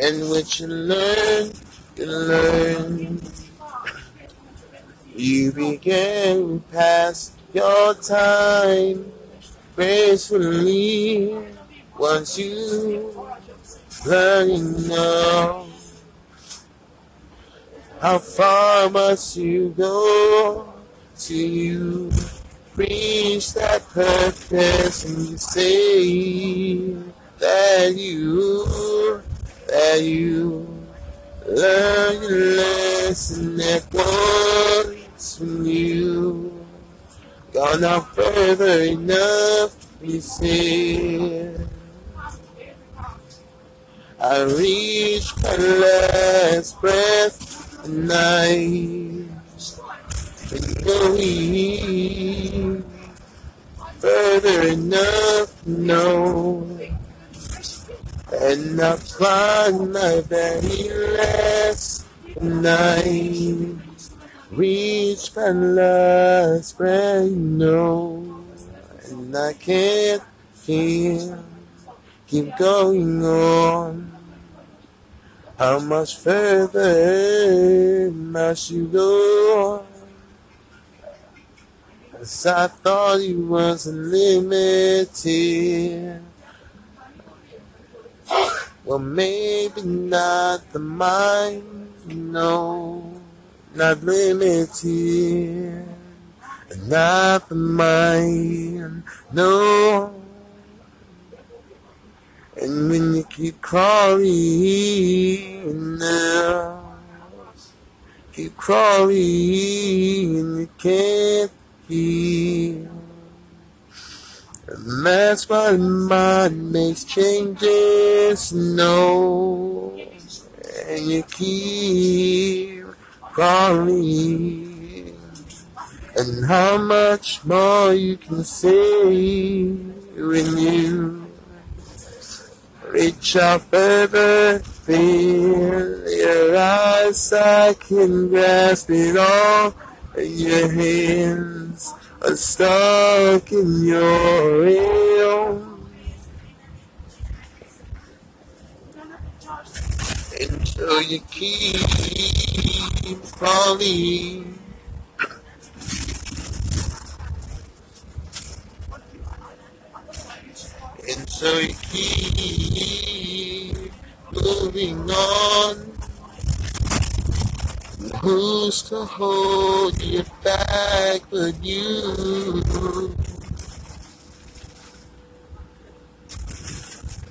and what you learn, you learn. You began past your time gracefully once you learn now. How far must you go till you reach that purpose and say that you, you learn your lesson that once from you gone out further enough, you said. I reach my last breath been going further enough to know and find my very last night reach last breath no. And I can't feel keep going on. How much further must you go? Cause I thought you was limited. Well, maybe not the mind, no, not limited. Not the mind, no. And when you keep crawling now, keep crawling you can't heal. That's why mind makes changes, no. And you keep crawling. And how much more you can say when you reach out further, feel your eyes, I can grasp it all, and your hands are stuck in your heel. Until you keep falling. So you keep moving on. Who's to hold you back but you?